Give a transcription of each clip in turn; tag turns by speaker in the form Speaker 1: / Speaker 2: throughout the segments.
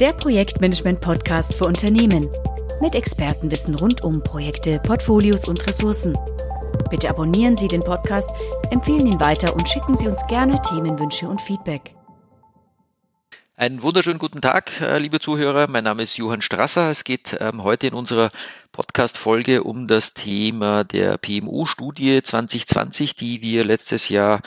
Speaker 1: der Projektmanagement-Podcast für Unternehmen. Mit Expertenwissen rund um Projekte, Portfolios und Ressourcen. Bitte abonnieren Sie den Podcast, empfehlen ihn weiter und schicken Sie uns gerne Themenwünsche und Feedback.
Speaker 2: Einen wunderschönen guten Tag, äh, liebe Zuhörer. Mein Name ist Johann Strasser. Es geht ähm, heute in unserer Podcast-Folge um das Thema der PMU-Studie 2020, die wir letztes Jahr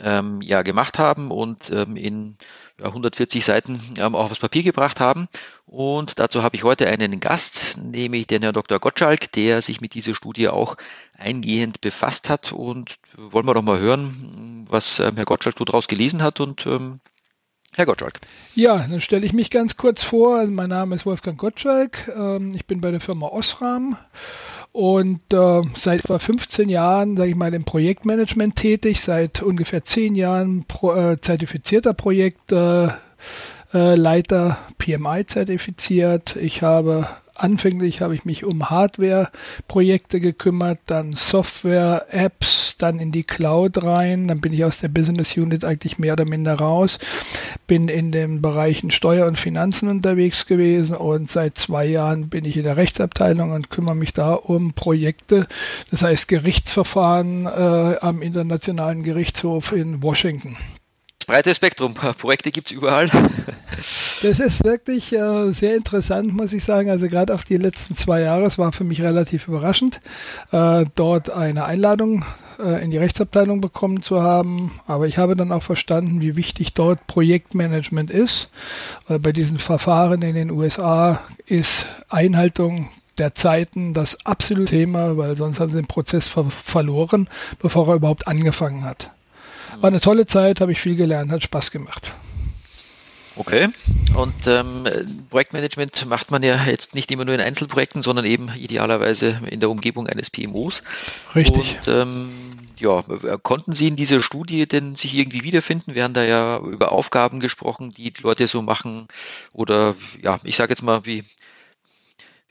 Speaker 2: ähm, ja gemacht haben und ähm, in 140 Seiten ähm, auch aufs Papier gebracht haben. Und dazu habe ich heute einen Gast, nämlich den Herrn Dr. Gottschalk, der sich mit dieser Studie auch eingehend befasst hat. Und wollen wir doch mal hören, was ähm, Herr Gottschalk daraus gelesen hat und ähm, Herr Gottschalk.
Speaker 3: Ja, dann stelle ich mich ganz kurz vor. Also mein Name ist Wolfgang Gottschalk. Ähm, ich bin bei der Firma Osram und äh, seit etwa 15 Jahren, sage ich mal, im Projektmanagement tätig, seit ungefähr 10 Jahren pro, äh, zertifizierter Projektleiter, äh, PMI zertifiziert. Ich habe anfänglich habe ich mich um Hardware-Projekte gekümmert, dann Software, Apps, dann in die Cloud rein, dann bin ich aus der Business Unit eigentlich mehr oder minder raus, bin in den Bereichen Steuer und Finanzen unterwegs gewesen und seit zwei Jahren bin ich in der Rechtsabteilung und kümmere mich da um Projekte, das heißt Gerichtsverfahren äh, am Internationalen Gerichtshof in Washington
Speaker 2: breites Spektrum. Projekte gibt es überall.
Speaker 3: Das ist wirklich äh, sehr interessant, muss ich sagen. Also gerade auch die letzten zwei Jahre, es war für mich relativ überraschend, äh, dort eine Einladung äh, in die Rechtsabteilung bekommen zu haben. Aber ich habe dann auch verstanden, wie wichtig dort Projektmanagement ist. Bei diesen Verfahren in den USA ist Einhaltung der Zeiten das absolute Thema, weil sonst haben sie den Prozess ver verloren, bevor er überhaupt angefangen hat. War eine tolle Zeit, habe ich viel gelernt, hat Spaß gemacht.
Speaker 2: Okay. Und ähm, Projektmanagement macht man ja jetzt nicht immer nur in Einzelprojekten, sondern eben idealerweise in der Umgebung eines PMOs.
Speaker 3: Richtig.
Speaker 2: Und ähm, ja, konnten Sie in dieser Studie denn sich irgendwie wiederfinden? Wir haben da ja über Aufgaben gesprochen, die die Leute so machen. Oder ja, ich sage jetzt mal, wie,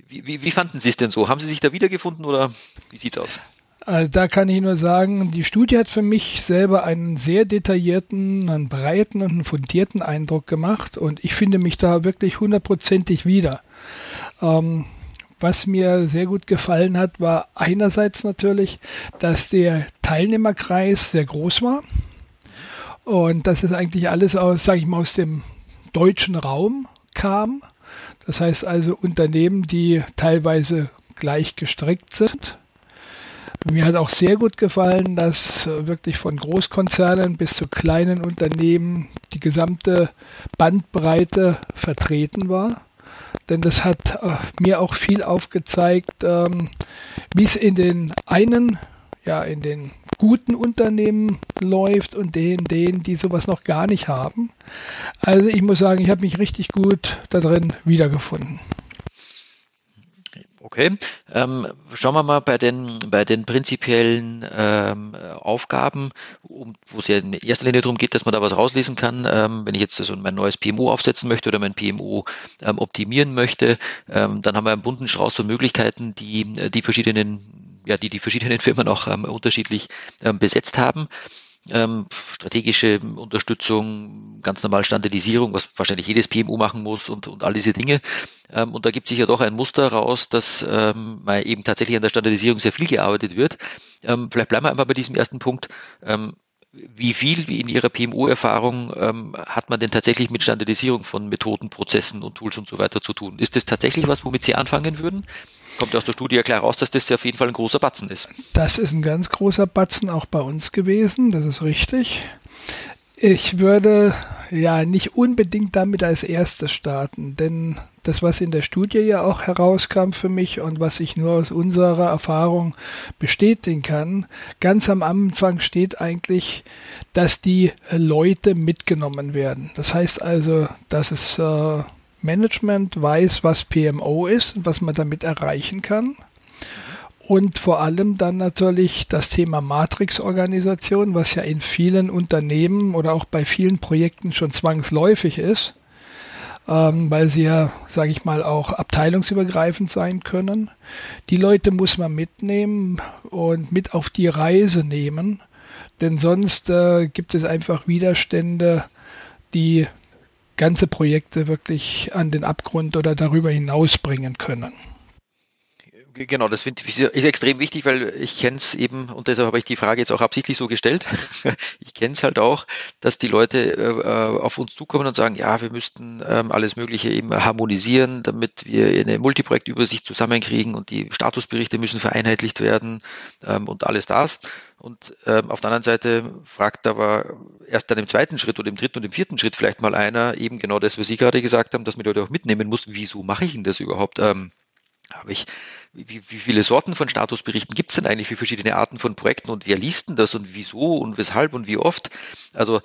Speaker 2: wie, wie fanden Sie es denn so? Haben Sie sich da wiedergefunden oder wie sieht es aus?
Speaker 3: Also da kann ich nur sagen, die Studie hat für mich selber einen sehr detaillierten, einen breiten und einen fundierten Eindruck gemacht und ich finde mich da wirklich hundertprozentig wieder. Ähm, was mir sehr gut gefallen hat, war einerseits natürlich, dass der Teilnehmerkreis sehr groß war und dass es eigentlich alles aus, sage ich mal, aus dem deutschen Raum kam. Das heißt also Unternehmen, die teilweise gleich gestrickt sind mir hat auch sehr gut gefallen, dass äh, wirklich von Großkonzernen bis zu kleinen Unternehmen die gesamte Bandbreite vertreten war. Denn das hat äh, mir auch viel aufgezeigt, ähm, wie es in den einen, ja, in den guten Unternehmen läuft und den, denen, die sowas noch gar nicht haben. Also ich muss sagen, ich habe mich richtig gut da drin wiedergefunden.
Speaker 2: Okay, ähm, schauen wir mal bei den, bei den prinzipiellen ähm, Aufgaben, um, wo es ja in erster Linie darum geht, dass man da was rauslesen kann. Ähm, wenn ich jetzt so mein neues PMO aufsetzen möchte oder mein PMO ähm, optimieren möchte, ähm, dann haben wir einen bunten Strauß von Möglichkeiten, die die verschiedenen, ja, die die verschiedenen Firmen auch ähm, unterschiedlich besetzt haben ähm, strategische Unterstützung, ganz normal Standardisierung, was wahrscheinlich jedes PMU machen muss und, und all diese Dinge. Ähm, und da gibt sich ja doch ein Muster raus, dass ähm, eben tatsächlich an der Standardisierung sehr viel gearbeitet wird. Ähm, vielleicht bleiben wir einmal bei diesem ersten Punkt. Ähm, wie viel in Ihrer PMO-Erfahrung ähm, hat man denn tatsächlich mit Standardisierung von Methoden, Prozessen und Tools und so weiter zu tun? Ist das tatsächlich was, womit Sie anfangen würden? Kommt aus der Studie ja klar raus, dass das ja auf jeden Fall ein großer Batzen ist.
Speaker 3: Das ist ein ganz großer Batzen auch bei uns gewesen, das ist richtig. Ich würde ja nicht unbedingt damit als erstes starten, denn das, was in der Studie ja auch herauskam für mich und was ich nur aus unserer Erfahrung bestätigen kann, ganz am Anfang steht eigentlich, dass die Leute mitgenommen werden. Das heißt also, dass es äh, Management weiß, was PMO ist und was man damit erreichen kann. Und vor allem dann natürlich das Thema Matrix-Organisation, was ja in vielen Unternehmen oder auch bei vielen Projekten schon zwangsläufig ist, ähm, weil sie ja, sage ich mal, auch abteilungsübergreifend sein können. Die Leute muss man mitnehmen und mit auf die Reise nehmen, denn sonst äh, gibt es einfach Widerstände, die ganze Projekte wirklich an den Abgrund oder darüber hinaus bringen können.
Speaker 2: Genau, das finde ist extrem wichtig, weil ich kenne es eben, und deshalb habe ich die Frage jetzt auch absichtlich so gestellt. ich kenne es halt auch, dass die Leute äh, auf uns zukommen und sagen, ja, wir müssten ähm, alles Mögliche eben harmonisieren, damit wir eine Multiprojektübersicht zusammenkriegen und die Statusberichte müssen vereinheitlicht werden ähm, und alles das. Und ähm, auf der anderen Seite fragt aber erst dann im zweiten Schritt oder im dritten und im vierten Schritt vielleicht mal einer eben genau das, was Sie gerade gesagt haben, dass man die Leute auch mitnehmen muss. Wieso mache ich denn das überhaupt? Ähm, habe ich, wie, wie viele Sorten von Statusberichten gibt es denn eigentlich für verschiedene Arten von Projekten und wer liest denn das und wieso und weshalb und wie oft? Also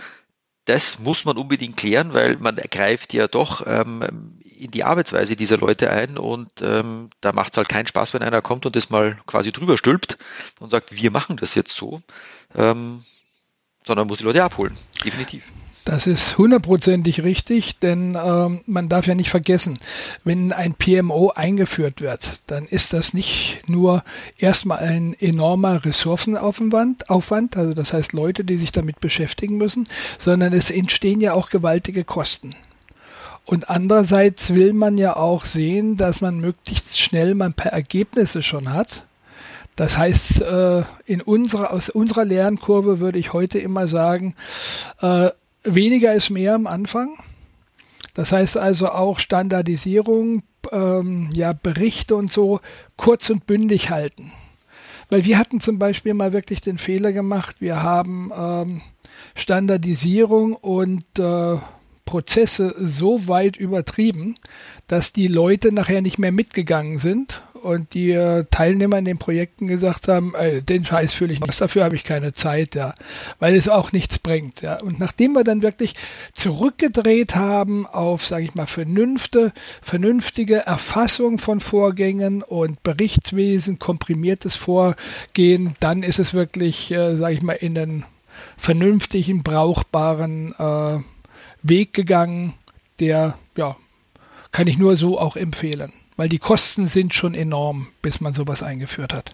Speaker 2: das muss man unbedingt klären, weil man greift ja doch ähm, in die Arbeitsweise dieser Leute ein und ähm, da macht es halt keinen Spaß, wenn einer kommt und das mal quasi drüber stülpt und sagt, wir machen das jetzt so, ähm, sondern muss die Leute abholen, definitiv.
Speaker 3: Das ist hundertprozentig richtig, denn ähm, man darf ja nicht vergessen, wenn ein PMO eingeführt wird, dann ist das nicht nur erstmal ein enormer Ressourcenaufwand, Aufwand, also das heißt Leute, die sich damit beschäftigen müssen, sondern es entstehen ja auch gewaltige Kosten. Und andererseits will man ja auch sehen, dass man möglichst schnell mal ein paar Ergebnisse schon hat. Das heißt, äh, in unserer, aus unserer Lernkurve würde ich heute immer sagen, äh, weniger ist mehr am Anfang. Das heißt also auch Standardisierung, ähm, ja, Berichte und so kurz und bündig halten. Weil wir hatten zum Beispiel mal wirklich den Fehler gemacht, wir haben ähm, Standardisierung und äh, Prozesse so weit übertrieben, dass die Leute nachher nicht mehr mitgegangen sind und die äh, Teilnehmer in den Projekten gesagt haben, ey, den Scheiß fühle ich nicht, dafür habe ich keine Zeit, ja, weil es auch nichts bringt, ja. Und nachdem wir dann wirklich zurückgedreht haben auf, sage ich mal, vernünfte, vernünftige Erfassung von Vorgängen und Berichtswesen, komprimiertes Vorgehen, dann ist es wirklich, äh, sage ich mal, in den vernünftigen, brauchbaren äh, Weg gegangen, der, ja, kann ich nur so auch empfehlen weil die Kosten sind schon enorm, bis man sowas eingeführt hat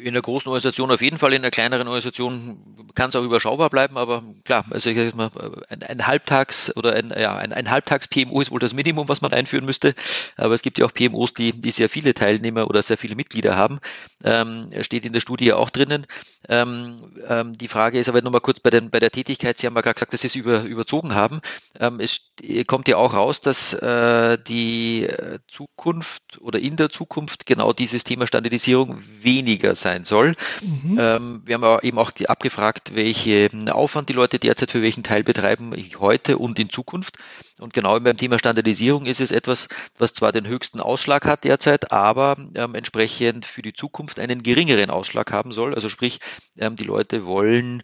Speaker 2: in einer großen Organisation auf jeden Fall, in einer kleineren Organisation kann es auch überschaubar bleiben, aber klar, also ich sag mal, ein, ein Halbtags- oder ein, ja, ein, ein Halbtags-PMO ist wohl das Minimum, was man einführen müsste, aber es gibt ja auch PMOs, die, die sehr viele Teilnehmer oder sehr viele Mitglieder haben, ähm, steht in der Studie auch drinnen. Ähm, ähm, die Frage ist aber nochmal kurz bei, den, bei der Tätigkeit, Sie haben ja gerade gesagt, dass Sie es über, überzogen haben. Ähm, es kommt ja auch raus, dass äh, die Zukunft oder in der Zukunft genau dieses Thema Standardisierung weniger sein sein soll. Mhm. Ähm, wir haben eben auch die, abgefragt, welchen Aufwand die Leute derzeit für welchen Teil betreiben, heute und in Zukunft. Und genau beim Thema Standardisierung ist es etwas, was zwar den höchsten Ausschlag hat derzeit, aber ähm, entsprechend für die Zukunft einen geringeren Ausschlag haben soll. Also sprich, ähm, die Leute wollen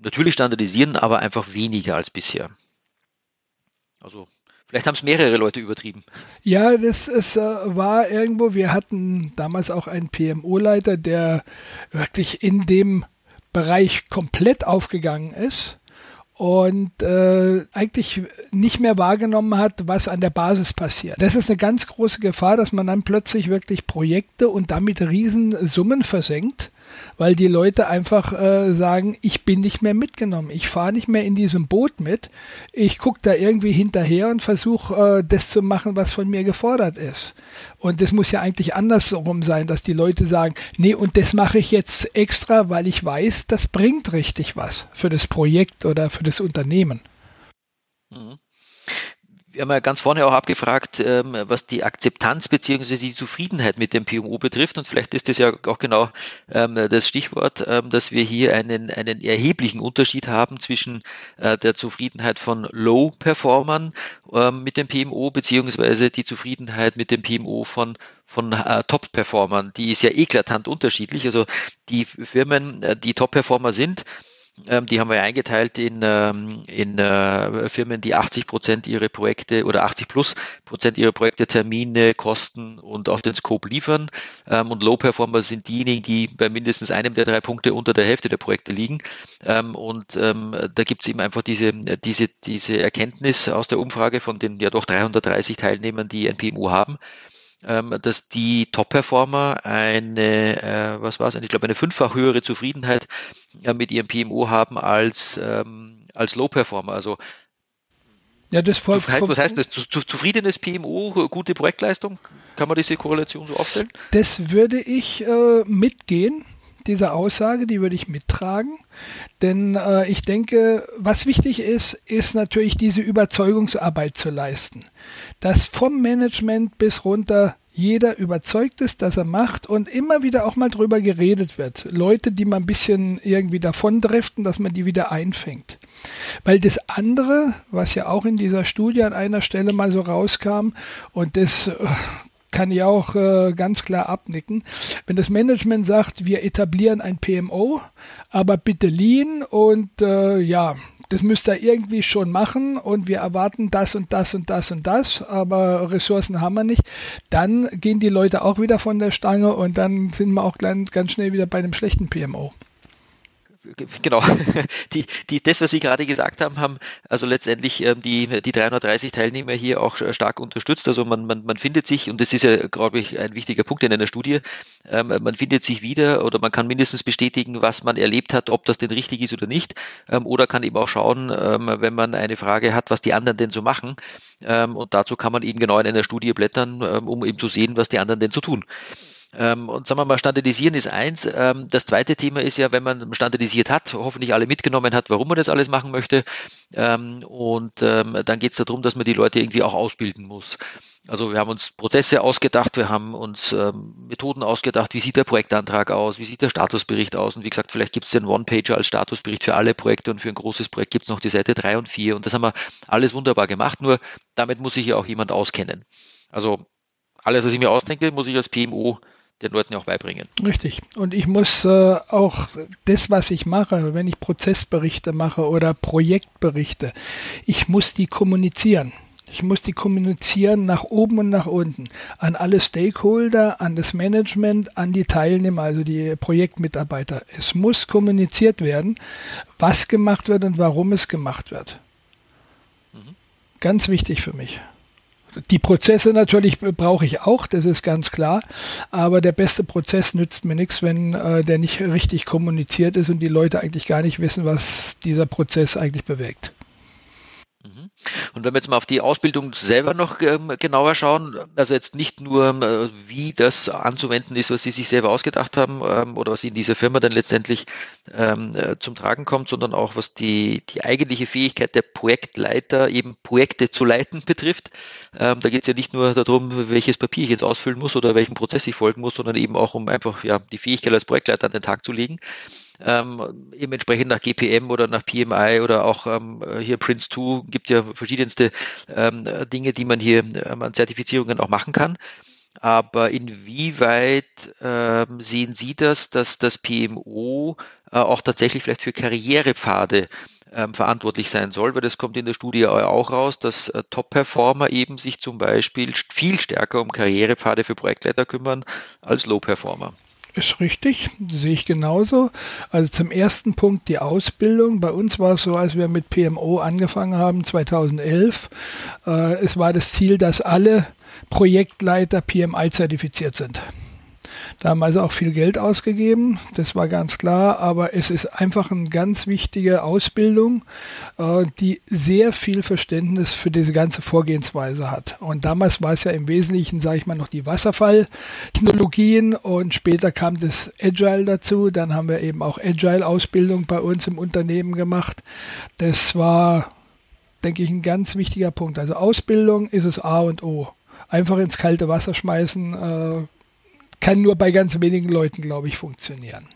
Speaker 2: natürlich standardisieren, aber einfach weniger als bisher. Also Vielleicht haben es mehrere Leute übertrieben.
Speaker 3: Ja, das es, äh, war irgendwo, wir hatten damals auch einen PMO-Leiter, der wirklich in dem Bereich komplett aufgegangen ist und äh, eigentlich nicht mehr wahrgenommen hat, was an der Basis passiert. Das ist eine ganz große Gefahr, dass man dann plötzlich wirklich Projekte und damit Riesensummen versenkt weil die Leute einfach äh, sagen, ich bin nicht mehr mitgenommen, ich fahre nicht mehr in diesem Boot mit, ich gucke da irgendwie hinterher und versuche äh, das zu machen, was von mir gefordert ist. Und das muss ja eigentlich andersrum sein, dass die Leute sagen, nee, und das mache ich jetzt extra, weil ich weiß, das bringt richtig was für das Projekt oder für das Unternehmen.
Speaker 2: Mhm wir haben ja ganz vorne auch abgefragt, ähm, was die Akzeptanz bzw. die Zufriedenheit mit dem PMO betrifft. Und vielleicht ist das ja auch genau ähm, das Stichwort, ähm, dass wir hier einen, einen erheblichen Unterschied haben zwischen äh, der Zufriedenheit von Low-Performern mit dem PMO beziehungsweise die Zufriedenheit mit dem PMO von von äh, Top-Performern, die ist ja eklatant unterschiedlich. Also die Firmen, äh, die Top-Performer sind, die haben wir eingeteilt in, ähm, in äh, Firmen, die 80 Prozent ihre Projekte oder 80 plus Prozent ihrer Projekte, Termine, Kosten und auch den Scope liefern. Ähm, und Low Performer sind diejenigen, die bei mindestens einem der drei Punkte unter der Hälfte der Projekte liegen. Und da gibt es eben einfach diese, diese, diese Erkenntnis aus der Umfrage von den ja doch 330 Teilnehmern, die ein PMU haben ähm, dass die Top-Performer eine, äh, was war es, ich glaube, eine fünffach höhere Zufriedenheit äh, mit ihrem PMO haben als, ähm, als Low-Performer. Also Ja, das voll, was, heißt, was heißt das? Zufriedenes PMO, gute Projektleistung? Kann man diese Korrelation so aufstellen?
Speaker 3: Das würde ich äh, mitgehen diese Aussage, die würde ich mittragen. Denn äh, ich denke, was wichtig ist, ist natürlich diese Überzeugungsarbeit zu leisten. Dass vom Management bis runter jeder überzeugt ist, dass er macht und immer wieder auch mal drüber geredet wird. Leute, die mal ein bisschen irgendwie davon driften, dass man die wieder einfängt. Weil das andere, was ja auch in dieser Studie an einer Stelle mal so rauskam, und das äh, kann ich auch äh, ganz klar abnicken. Wenn das Management sagt, wir etablieren ein PMO, aber bitte Lean und äh, ja, das müsst ihr irgendwie schon machen und wir erwarten das und das und das und das, aber Ressourcen haben wir nicht, dann gehen die Leute auch wieder von der Stange und dann sind wir auch ganz schnell wieder bei einem schlechten PMO
Speaker 2: genau, die, die, das, was Sie gerade gesagt haben, haben also letztendlich ähm, die, die 330 Teilnehmer hier auch stark unterstützt. Also man, man, man findet sich, und das ist ja, glaube ich, ein wichtiger Punkt in einer Studie, ähm, man findet sich wieder oder man kann mindestens bestätigen, was man erlebt hat, ob das denn richtig ist oder nicht. Ähm, oder kann eben auch schauen, ähm, wenn man eine Frage hat, was die anderen denn so machen. Ähm, und dazu kann man eben genau in einer Studie blättern, ähm, um eben zu sehen, was die anderen denn so tun. Ähm, und sagen wir mal, standardisieren ist eins. Ähm, das zweite Thema ist ja, wenn man standardisiert hat, hoffentlich alle mitgenommen hat, warum man das alles machen möchte. Ähm, und dann geht es darum, dass man die Leute irgendwie auch ausbilden muss. Also wir haben uns Prozesse ausgedacht, wir haben uns Methoden ausgedacht, wie sieht der Projektantrag aus, wie sieht der Statusbericht aus. Und wie gesagt, vielleicht gibt es den One-Pager als Statusbericht für alle Projekte und für ein großes Projekt gibt es noch die Seite 3 und 4. Und das haben wir alles wunderbar gemacht, nur damit muss sich ja auch jemand auskennen. Also alles, was ich mir ausdenke, muss ich als PMO den Leuten auch beibringen.
Speaker 3: Richtig. Und ich muss äh, auch das, was ich mache, wenn ich Prozessberichte mache oder Projektberichte, ich muss die kommunizieren. Ich muss die kommunizieren nach oben und nach unten. An alle Stakeholder, an das Management, an die Teilnehmer, also die Projektmitarbeiter. Es muss kommuniziert werden, was gemacht wird und warum es gemacht wird. Mhm. Ganz wichtig für mich. Die Prozesse natürlich brauche ich auch, das ist ganz klar. Aber der beste Prozess nützt mir nichts, wenn äh, der nicht richtig kommuniziert ist und die Leute eigentlich gar nicht wissen, was dieser Prozess eigentlich bewegt.
Speaker 2: Mhm. Und wenn wir jetzt mal auf die Ausbildung selber noch ähm, genauer schauen, also jetzt nicht nur, äh, wie das anzuwenden ist, was Sie sich selber ausgedacht haben ähm, oder was in dieser Firma dann letztendlich ähm, äh, zum Tragen kommt, sondern auch was die, die eigentliche Fähigkeit der Projektleiter, eben Projekte zu leiten, betrifft. da geht es ja nicht nur darum, welches Papier ich jetzt ausfüllen muss oder welchen Prozess ich folgen muss, sondern eben auch um einfach ja, die Fähigkeit als Projektleiter an den Tag zu legen ähm, eben entsprechend nach GPM oder nach PMI oder auch ähm, hier Prince 2 gibt ja verschiedenste ähm, Dinge, die man hier ähm, an Zertifizierungen auch machen kann. Aber inwieweit ähm, sehen Sie das, dass das PMO äh, auch tatsächlich vielleicht für Karrierepfade ähm, verantwortlich sein soll, weil das kommt in der Studie auch raus, dass äh, Top-Performer eben sich zum Beispiel viel stärker um Karrierepfade für Projektleiter kümmern als Low-Performer.
Speaker 3: Ist richtig, sehe ich genauso. Also zum ersten Punkt die Ausbildung. Bei uns war es so, als wir mit PMO angefangen haben, 2011, äh, es war das Ziel, dass alle Projektleiter PMI zertifiziert sind. Da haben also auch viel Geld ausgegeben, das war ganz klar, aber es ist einfach eine ganz wichtige Ausbildung, äh, die sehr viel Verständnis für diese ganze Vorgehensweise hat. Und damals war es ja im Wesentlichen, sage ich mal, noch die Wasserfalltechnologien und später kam das Agile dazu. Dann haben wir eben auch Agile-Ausbildung bei uns im Unternehmen gemacht. Das war, denke ich, ein ganz wichtiger Punkt. Also Ausbildung ist es A und O einfach ins kalte Wasser schmeißen, äh, kann nur bei ganz wenigen Leuten, glaube ich, funktionieren.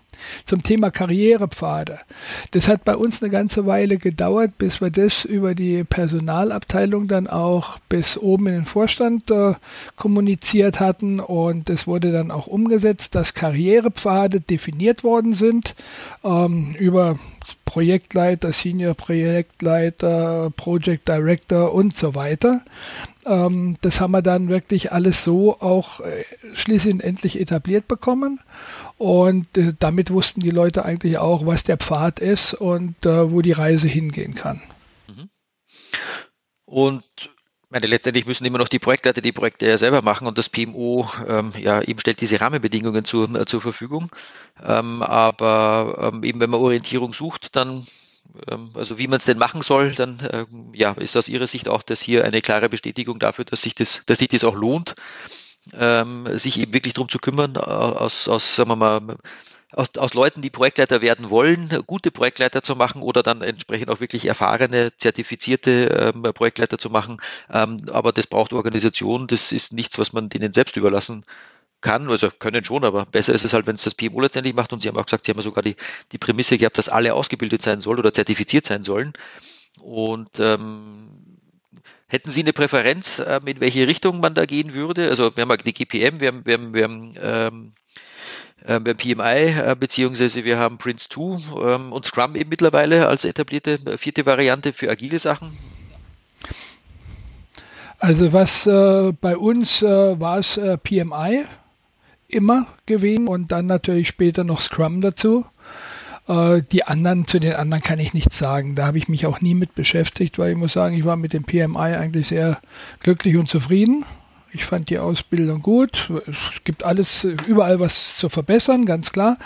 Speaker 3: Zum Thema Karrierepfade. Das hat bei uns eine ganze Weile gedauert, bis wir das über die Personalabteilung dann auch bis oben in den Vorstand äh, kommuniziert hatten und es wurde dann auch umgesetzt, dass Karrierepfade definiert worden sind ähm, über Projektleiter, Senior Projektleiter, Project Director und so weiter. Ähm, das haben wir dann wirklich alles so auch äh, schließlich endlich etabliert bekommen. Und äh, damit wussten die Leute eigentlich auch, was der Pfad ist und äh, wo die Reise hingehen kann. Mhm.
Speaker 2: Und meine, letztendlich müssen immer noch die Projektleiter die Projekte ja selber machen und das PMO ähm, ja eben stellt diese Rahmenbedingungen zu, äh, zur Verfügung. Ähm, aber ähm, eben wenn man Orientierung sucht, dann ähm, also wie man es denn machen soll, dann ähm, ja, ist aus Ihrer Sicht auch das hier eine klare Bestätigung dafür, dass sich das, dass sich das auch lohnt, ähm, sich eben wirklich darum zu kümmern, aus, aus, sagen wir mal, aus, aus Leuten, die Projektleiter werden wollen, gute Projektleiter zu machen oder dann entsprechend auch wirklich erfahrene, zertifizierte ähm, Projektleiter zu machen. Ähm, aber das braucht Organisation, das ist nichts, was man denen selbst überlassen kann, also können schon, aber besser ist es halt, wenn es das PMO letztendlich macht. Und Sie haben auch gesagt, Sie haben sogar die, die Prämisse gehabt, dass alle ausgebildet sein sollen oder zertifiziert sein sollen. Und ähm, hätten Sie eine Präferenz, ähm, in welche Richtung man da gehen würde? Also wir haben die GPM, wir haben, wir haben, wir haben ähm, äh, beim PMI, äh, beziehungsweise wir haben Prince 2 ähm, und Scrum eben mittlerweile als etablierte äh, vierte Variante für agile Sachen.
Speaker 3: Also was äh, bei uns äh, war es äh, PMI, immer gewesen und dann natürlich später noch Scrum dazu. Äh, die anderen, zu den anderen kann ich nichts sagen. Da habe ich mich auch nie mit beschäftigt, weil ich muss sagen, ich war mit dem PMI eigentlich sehr glücklich und zufrieden. Ich fand die Ausbildung gut. Es gibt alles, überall was zu verbessern, ganz klar.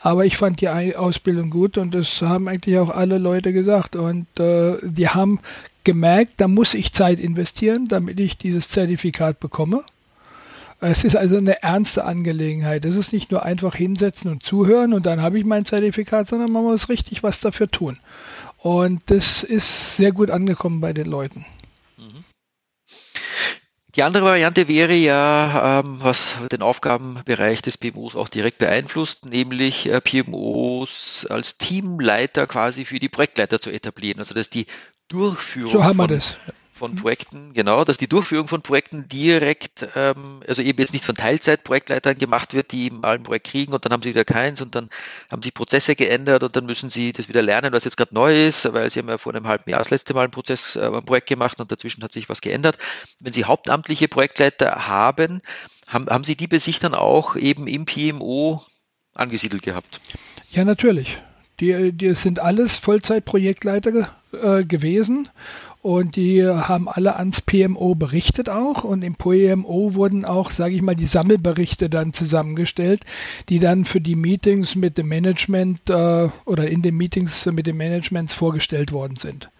Speaker 3: Aber ich fand die Ausbildung gut und das haben eigentlich auch alle Leute gesagt. Und äh, die haben gemerkt, da muss ich Zeit investieren, damit ich dieses Zertifikat bekomme. Es ist also eine ernste Angelegenheit. Es ist nicht nur einfach hinsetzen und zuhören und dann habe ich mein Zertifikat, sondern man muss richtig was dafür tun. Und das ist sehr gut angekommen bei den Leuten. Mhm.
Speaker 2: Die andere Variante wäre ja, ähm, was den Aufgabenbereich des PMOs auch direkt beeinflusst, nämlich äh, PMOs als Teamleiter quasi für die Projektleiter zu etablieren. Also dass die Durchführung
Speaker 3: so haben wir das
Speaker 2: von mhm. Projekten, genau, dass die Durchführung von Projekten direkt, ähm, also eben jetzt nicht von Teilzeitprojektleitern gemacht wird, die mal ein Projekt kriegen und dann haben sie wieder keins und dann haben sich Prozesse geändert und dann müssen sie das wieder lernen, was jetzt gerade neu ist, weil sie haben ja vor einem halben Jahr das letzte Mal ein Prozess, äh, ein Projekt gemacht und dazwischen hat sich was geändert. Wenn sie hauptamtliche Projektleiter haben, haben, haben sie die bei sich dann auch eben im PMO angesiedelt gehabt?
Speaker 3: Ja, natürlich. Die, die sind alles Vollzeitprojektleiter äh, gewesen und die haben alle ans PMO berichtet auch. Und im PMO wurden auch, sage ich mal, die Sammelberichte dann zusammengestellt, die dann für die Meetings mit dem Management äh, oder in den Meetings mit den Managements vorgestellt worden sind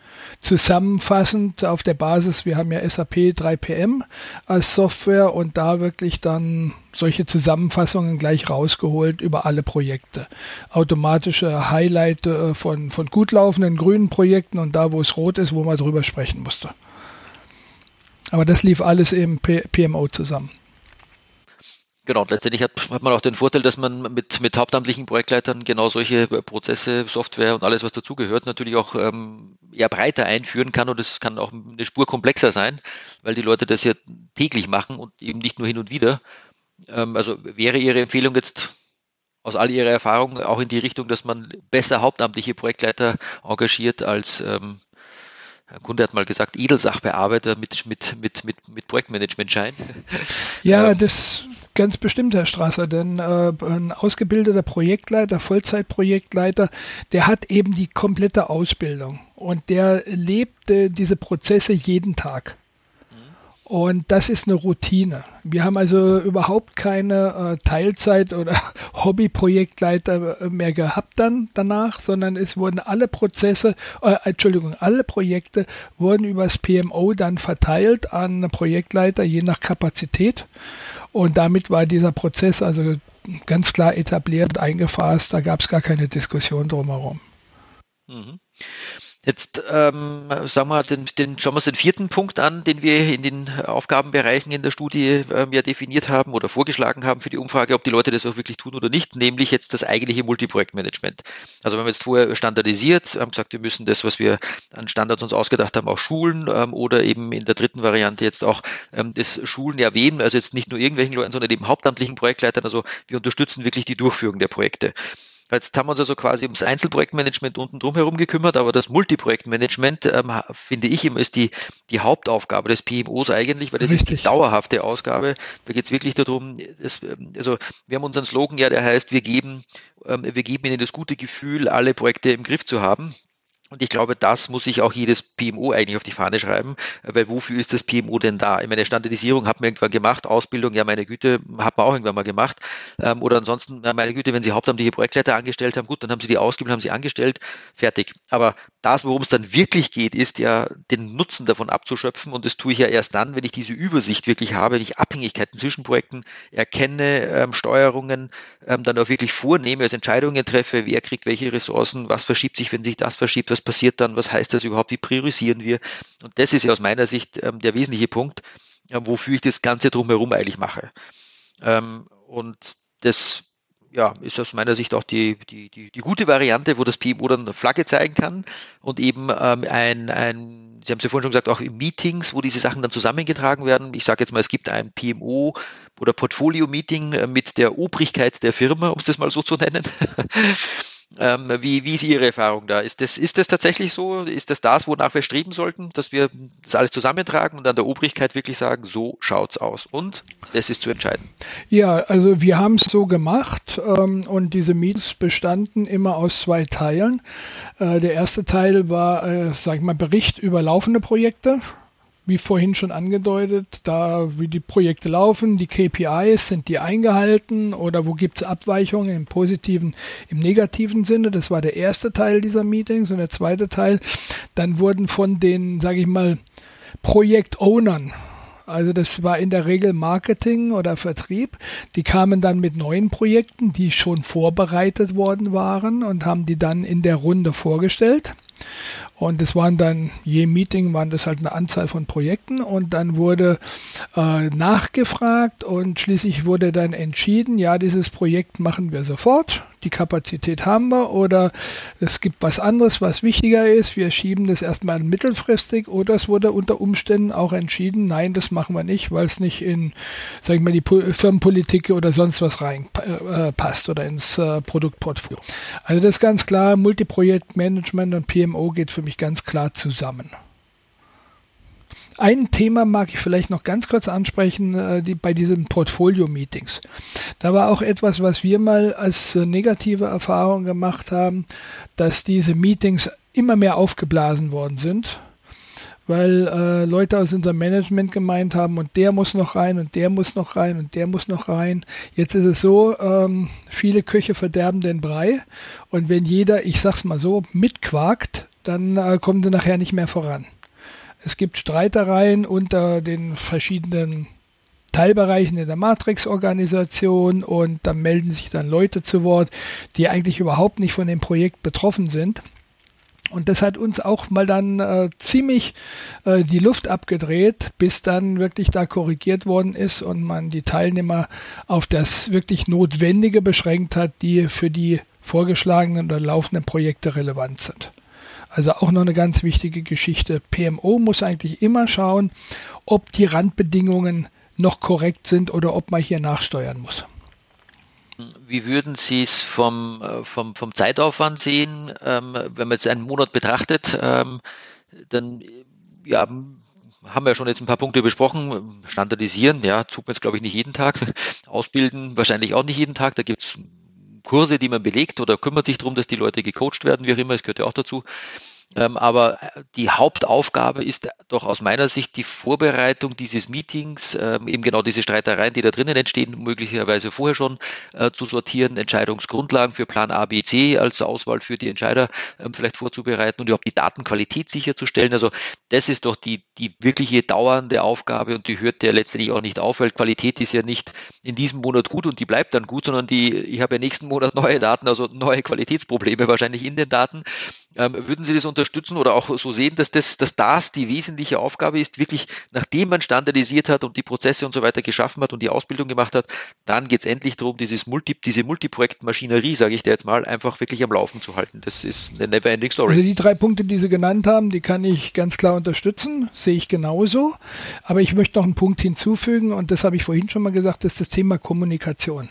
Speaker 3: zusammenfassend auf der Basis, wir haben ja SAP 3PM als Software und da wirklich dann solche Zusammenfassungen gleich rausgeholt über alle Projekte. Automatische Highlight äh, von, von gut laufenden grünen Projekten und da, wo es rot ist, wo man drüber sprechen musste. Aber das lief alles im PMO zusammen.
Speaker 2: Genau, letztendlich hat, hat, man auch den Vorteil, dass man mit, mit hauptamtlichen Projektleitern genau solche Prozesse, Software und alles, was dazugehört, natürlich auch ähm, eher breiter einführen kann und es kann auch eine Spur komplexer sein, weil die Leute das ja täglich machen und eben nicht nur hin und wieder. Ähm, also wäre Ihre Empfehlung jetzt aus all Ihrer Erfahrung auch in die Richtung, dass man besser hauptamtliche Projektleiter engagiert als ähm, ein Kunde hat mal gesagt, Edelsachbearbeiter mit, mit, mit, mit, mit Projektmanagement-Schein.
Speaker 3: Ja, ähm, das Ganz bestimmt, Herr Strasser, denn äh, ein ausgebildeter Projektleiter, Vollzeitprojektleiter, der hat eben die komplette Ausbildung und der lebt äh, diese Prozesse jeden Tag. Und das ist eine Routine. Wir haben also überhaupt keine äh, Teilzeit- oder Hobbyprojektleiter äh, mehr gehabt dann danach, sondern es wurden alle Prozesse, äh, Entschuldigung, alle Projekte wurden übers PMO dann verteilt an Projektleiter je nach Kapazität. Und damit war dieser Prozess also ganz klar etabliert, eingefasst. Da gab es gar keine Diskussion drumherum.
Speaker 2: Mhm. Jetzt ähm, sagen wir den, den, schauen wir uns den vierten Punkt an, den wir in den Aufgabenbereichen in der Studie ähm, ja definiert haben oder vorgeschlagen haben für die Umfrage, ob die Leute das auch wirklich tun oder nicht, nämlich jetzt das eigentliche Multiprojektmanagement. Also wir haben jetzt vorher standardisiert, haben gesagt, wir müssen das, was wir an Standards uns ausgedacht haben, auch schulen ähm, oder eben in der dritten Variante jetzt auch ähm, das Schulen erwähnen, also jetzt nicht nur irgendwelchen Leuten, sondern eben hauptamtlichen Projektleitern. Also wir unterstützen wirklich die Durchführung der Projekte. Jetzt haben wir uns also quasi ums Einzelprojektmanagement unten drum herum gekümmert, aber das Multiprojektmanagement, ähm, finde ich immer, ist die, die Hauptaufgabe des PMOs eigentlich, weil das Richtig. ist die dauerhafte Ausgabe. Da geht es wirklich darum, es, also wir haben unseren Slogan ja, der heißt, wir geben, ähm, wir geben ihnen das gute Gefühl, alle Projekte im Griff zu haben. Und ich glaube, das muss sich auch jedes PMO eigentlich auf die Fahne schreiben, weil wofür ist das PMO denn da? Ich meine, Standardisierung hat man irgendwann gemacht, Ausbildung, ja, meine Güte, hat man auch irgendwann mal gemacht. Ähm, oder ansonsten, meine Güte, wenn Sie hauptamtliche Projektleiter angestellt haben, gut, dann haben Sie die ausgebildet, haben Sie angestellt, fertig. Aber das, worum es dann wirklich geht, ist ja, den Nutzen davon abzuschöpfen. Und das tue ich ja erst dann, wenn ich diese Übersicht wirklich habe, wenn ich Abhängigkeiten zwischen Projekten erkenne, ähm, Steuerungen ähm, dann auch wirklich vornehme, als Entscheidungen treffe, wer kriegt welche Ressourcen, was verschiebt sich, wenn sich das verschiebt, was passiert dann, was heißt das überhaupt, wie priorisieren wir. Und das ist ja aus meiner Sicht ähm, der wesentliche Punkt, äh, wofür ich das Ganze drumherum eigentlich mache. Ähm, und das ja, ist aus meiner Sicht auch die, die, die, die gute Variante, wo das PMO dann eine Flagge zeigen kann und eben ähm, ein, ein, Sie haben es ja vorhin schon gesagt, auch in Meetings, wo diese Sachen dann zusammengetragen werden. Ich sage jetzt mal, es gibt ein PMO oder Portfolio-Meeting äh, mit der Obrigkeit der Firma, um es das mal so zu nennen. Ähm, wie, wie ist Ihre Erfahrung da? Ist das, ist das tatsächlich so? Ist das das, wonach wir streben sollten, dass wir das alles zusammentragen und an der Obrigkeit wirklich sagen, so schaut's aus? Und das ist zu entscheiden.
Speaker 3: Ja, also wir haben es so gemacht ähm, und diese Meets bestanden immer aus zwei Teilen. Äh, der erste Teil war, äh, sag ich mal, Bericht über laufende Projekte wie vorhin schon angedeutet, da wie die Projekte laufen, die KPIs, sind die eingehalten oder wo gibt es Abweichungen im positiven, im negativen Sinne. Das war der erste Teil dieser Meetings und der zweite Teil, dann wurden von den, sage ich mal, Projektownern, also das war in der Regel Marketing oder Vertrieb. Die kamen dann mit neuen Projekten, die schon vorbereitet worden waren und haben die dann in der Runde vorgestellt. Und es waren dann, je Meeting waren das halt eine Anzahl von Projekten. Und dann wurde äh, nachgefragt und schließlich wurde dann entschieden, ja, dieses Projekt machen wir sofort, die Kapazität haben wir oder es gibt was anderes, was wichtiger ist, wir schieben das erstmal mittelfristig oder es wurde unter Umständen auch entschieden, nein, das machen wir nicht, weil es nicht in, sag ich mal, die Firmenpolitik oder sonst was reinpasst äh, oder ins äh, Produktportfolio. Also das ist ganz klar, Multiprojektmanagement und PMO geht für mich ganz klar zusammen. Ein Thema mag ich vielleicht noch ganz kurz ansprechen, äh, die, bei diesen Portfolio-Meetings. Da war auch etwas, was wir mal als äh, negative Erfahrung gemacht haben, dass diese Meetings immer mehr aufgeblasen worden sind, weil äh, Leute aus unserem Management gemeint haben, und der muss noch rein und der muss noch rein und der muss noch rein. Jetzt ist es so, ähm, viele Köche verderben den Brei und wenn jeder, ich sag's mal so, mitquakt, dann äh, kommen sie nachher nicht mehr voran. Es gibt Streitereien unter den verschiedenen Teilbereichen in der Matrix-Organisation und da melden sich dann Leute zu Wort, die eigentlich überhaupt nicht von dem Projekt betroffen sind. Und das hat uns auch mal dann äh, ziemlich äh, die Luft abgedreht, bis dann wirklich da korrigiert worden ist und man die Teilnehmer auf das wirklich Notwendige beschränkt hat, die für die vorgeschlagenen oder laufenden Projekte relevant sind. Also auch noch eine ganz wichtige Geschichte. PMO muss eigentlich immer schauen, ob die Randbedingungen noch korrekt sind oder ob man hier nachsteuern muss.
Speaker 2: Wie würden Sie es vom, äh, vom, vom Zeitaufwand sehen, ähm, wenn man jetzt einen Monat betrachtet? Ähm, dann ja, haben wir ja schon jetzt ein paar Punkte besprochen. Standardisieren, ja, tut man jetzt glaube ich nicht jeden Tag. Ausbilden wahrscheinlich auch nicht jeden Tag. Da gibt es Kurse, die man belegt oder kümmert sich darum, dass die Leute gecoacht werden, wie auch immer, es gehört ja auch dazu. Ähm, aber äh, die Hauptaufgabe ist doch aus meiner Sicht die Vorbereitung dieses Meetings, ähm, eben genau diese Streitereien, die da drinnen entstehen, möglicherweise vorher schon äh, zu sortieren, Entscheidungsgrundlagen für Plan A, B, C als Auswahl für die Entscheider ähm, vielleicht vorzubereiten und überhaupt die Datenqualität sicherzustellen. Also das ist doch die, die wirkliche dauernde Aufgabe und die hört ja letztendlich auch nicht auf, weil Qualität ist ja nicht in diesem Monat gut und die bleibt dann gut, sondern die, ich habe ja nächsten Monat neue Daten, also neue Qualitätsprobleme wahrscheinlich in den Daten. Ähm, würden Sie das unterstützen oder auch so sehen, dass das, dass das die wesentliche Aufgabe ist, wirklich nachdem man standardisiert hat und die Prozesse und so weiter geschaffen hat und die Ausbildung gemacht hat, dann geht es endlich darum, dieses Multi, diese Multiprojektmaschinerie, sage ich dir jetzt mal, einfach wirklich am Laufen zu halten. Das ist eine never-ending Story.
Speaker 3: Also die drei Punkte, die Sie genannt haben, die kann ich ganz klar unterstützen, sehe ich genauso. Aber ich möchte noch einen Punkt hinzufügen und das habe ich vorhin schon mal gesagt, das ist das Thema Kommunikation.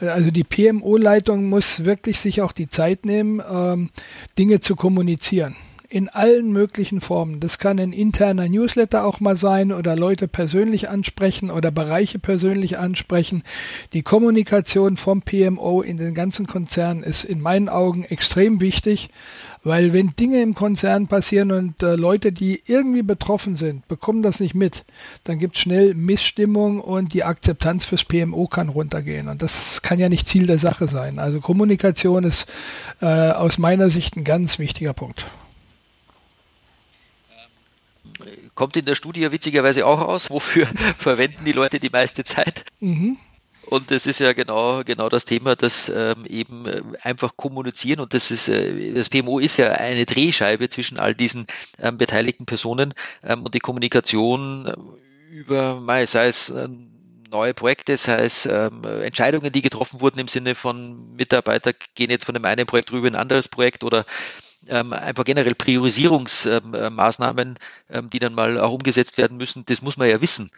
Speaker 3: Also die PMO-Leitung muss wirklich sich auch die Zeit nehmen, ähm, Dinge zu kommunizieren. In allen möglichen Formen. Das kann ein interner Newsletter auch mal sein oder Leute persönlich ansprechen oder Bereiche persönlich ansprechen. Die Kommunikation vom PMO in den ganzen Konzernen ist in meinen Augen extrem wichtig, Weil wenn Dinge im Konzern passieren und äh, Leute, die irgendwie betroffen sind, bekommen das nicht mit, dann gibt es schnell Missstimmung und die Akzeptanz fürs PMO kann runtergehen. Und das kann ja nicht Ziel der Sache sein. Also Kommunikation ist äh, aus meiner Sicht ein ganz wichtiger Punkt.
Speaker 2: Kommt in der Studie witzigerweise auch aus, wofür verwenden die Leute die meiste Zeit? Mhm. Und das ist ja genau, genau das Thema, das ähm, eben äh, einfach kommunizieren und das ist, äh, das PMO ist ja eine Drehscheibe zwischen all diesen ähm, beteiligten Personen ähm, und die Kommunikation äh, über, sei es äh, neue Projekte, sei es ähm, Entscheidungen, die getroffen wurden im Sinne von Mitarbeiter gehen jetzt von dem einen Projekt rüber in ein anderes Projekt oder ähm, einfach generell Priorisierungsmaßnahmen, ähm, die dann mal auch umgesetzt werden müssen, das muss man ja wissen.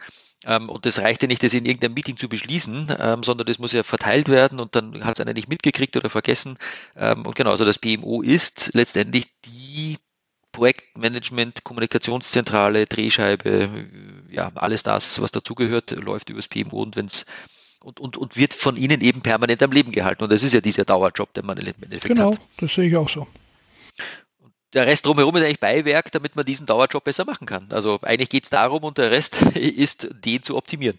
Speaker 2: Ähm, und das reicht ja nicht, das in irgendeinem Meeting zu beschließen, ähm, sondern das muss ja verteilt werden und dann hat es einer nicht mitgekriegt oder vergessen. Ähm, und genau, also das PMO ist letztendlich die Projektmanagement, Kommunikationszentrale, Drehscheibe, ja, alles das, was dazugehört, läuft übers PMO und wenn es und, und, und wird von ihnen eben permanent am Leben gehalten. Und das ist ja dieser Dauerjob, den man im Endeffekt
Speaker 3: genau, hat. Genau, das sehe ich auch so
Speaker 2: der Rest drumherum ist eigentlich Beiwerk, damit man diesen Dauerjob besser machen kann. Also eigentlich geht es darum und der Rest ist, den zu optimieren.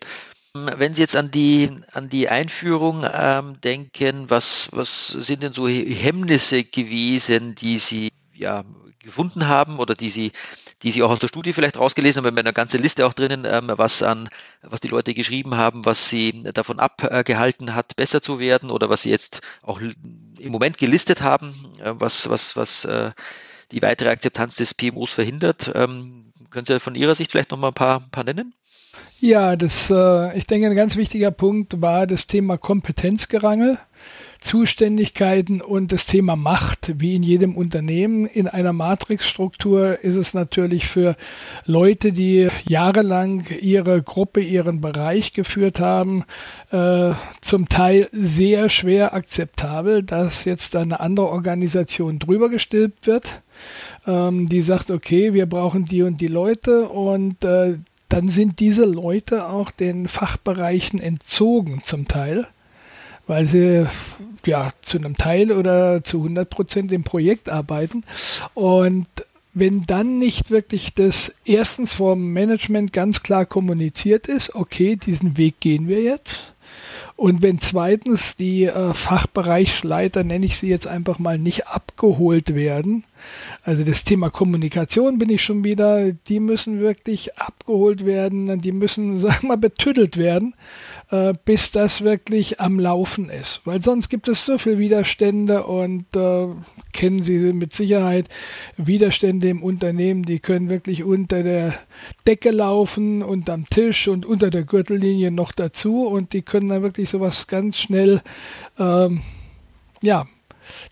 Speaker 2: Wenn Sie jetzt an die, an die Einführung ähm, denken, was, was sind denn so Hemmnisse gewesen, die Sie ja, gefunden haben oder die Sie, die Sie auch aus der Studie vielleicht rausgelesen haben, wir haben eine ganze Liste auch drinnen, ähm, was an, was die Leute geschrieben haben, was sie davon abgehalten hat, besser zu werden oder was sie jetzt auch im Moment gelistet haben, äh, was, was, was äh, die weitere Akzeptanz des PMOs verhindert. Ähm, können Sie von Ihrer Sicht vielleicht noch mal ein paar, ein paar nennen?
Speaker 3: Ja, das, äh, ich denke, ein ganz wichtiger Punkt war das Thema Kompetenzgerangel. Zuständigkeiten und das Thema Macht, wie in jedem Unternehmen. In einer Matrixstruktur ist es natürlich für Leute, die jahrelang ihre Gruppe, ihren Bereich geführt haben, äh, zum Teil sehr schwer akzeptabel, dass jetzt eine andere Organisation drüber gestülpt wird, ähm, die sagt, okay, wir brauchen die und die Leute und äh, dann sind diese Leute auch den Fachbereichen entzogen zum Teil weil sie ja zu einem Teil oder zu 100 Prozent im Projekt arbeiten. Und wenn dann nicht wirklich das erstens vom Management ganz klar kommuniziert ist, okay, diesen Weg gehen wir jetzt. Und wenn zweitens die äh, Fachbereichsleiter, nenne ich sie jetzt einfach mal, nicht abgeholt werden, also das Thema Kommunikation bin ich schon wieder, die müssen wirklich abgeholt werden, die müssen, sag mal, betüttelt werden, äh, bis das wirklich am Laufen ist. Weil sonst gibt es so viele Widerstände und äh, kennen Sie mit Sicherheit Widerstände im Unternehmen, die können wirklich unter der Decke laufen, unterm Tisch und unter der Gürtellinie noch dazu und die können dann wirklich sowas ganz schnell ähm, ja,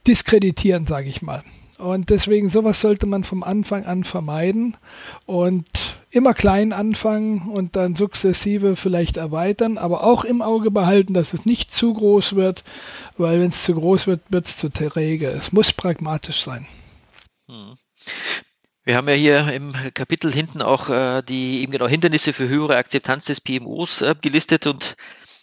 Speaker 3: diskreditieren, sage ich mal. Und deswegen sowas sollte man vom Anfang an vermeiden und immer klein anfangen und dann sukzessive vielleicht erweitern, aber auch im Auge behalten, dass es nicht zu groß wird, weil wenn es zu groß wird, wird es zu träge. Es muss pragmatisch sein. Hm.
Speaker 2: Wir haben ja hier im Kapitel hinten auch äh, die eben genau Hindernisse für höhere Akzeptanz des PMOs äh, gelistet und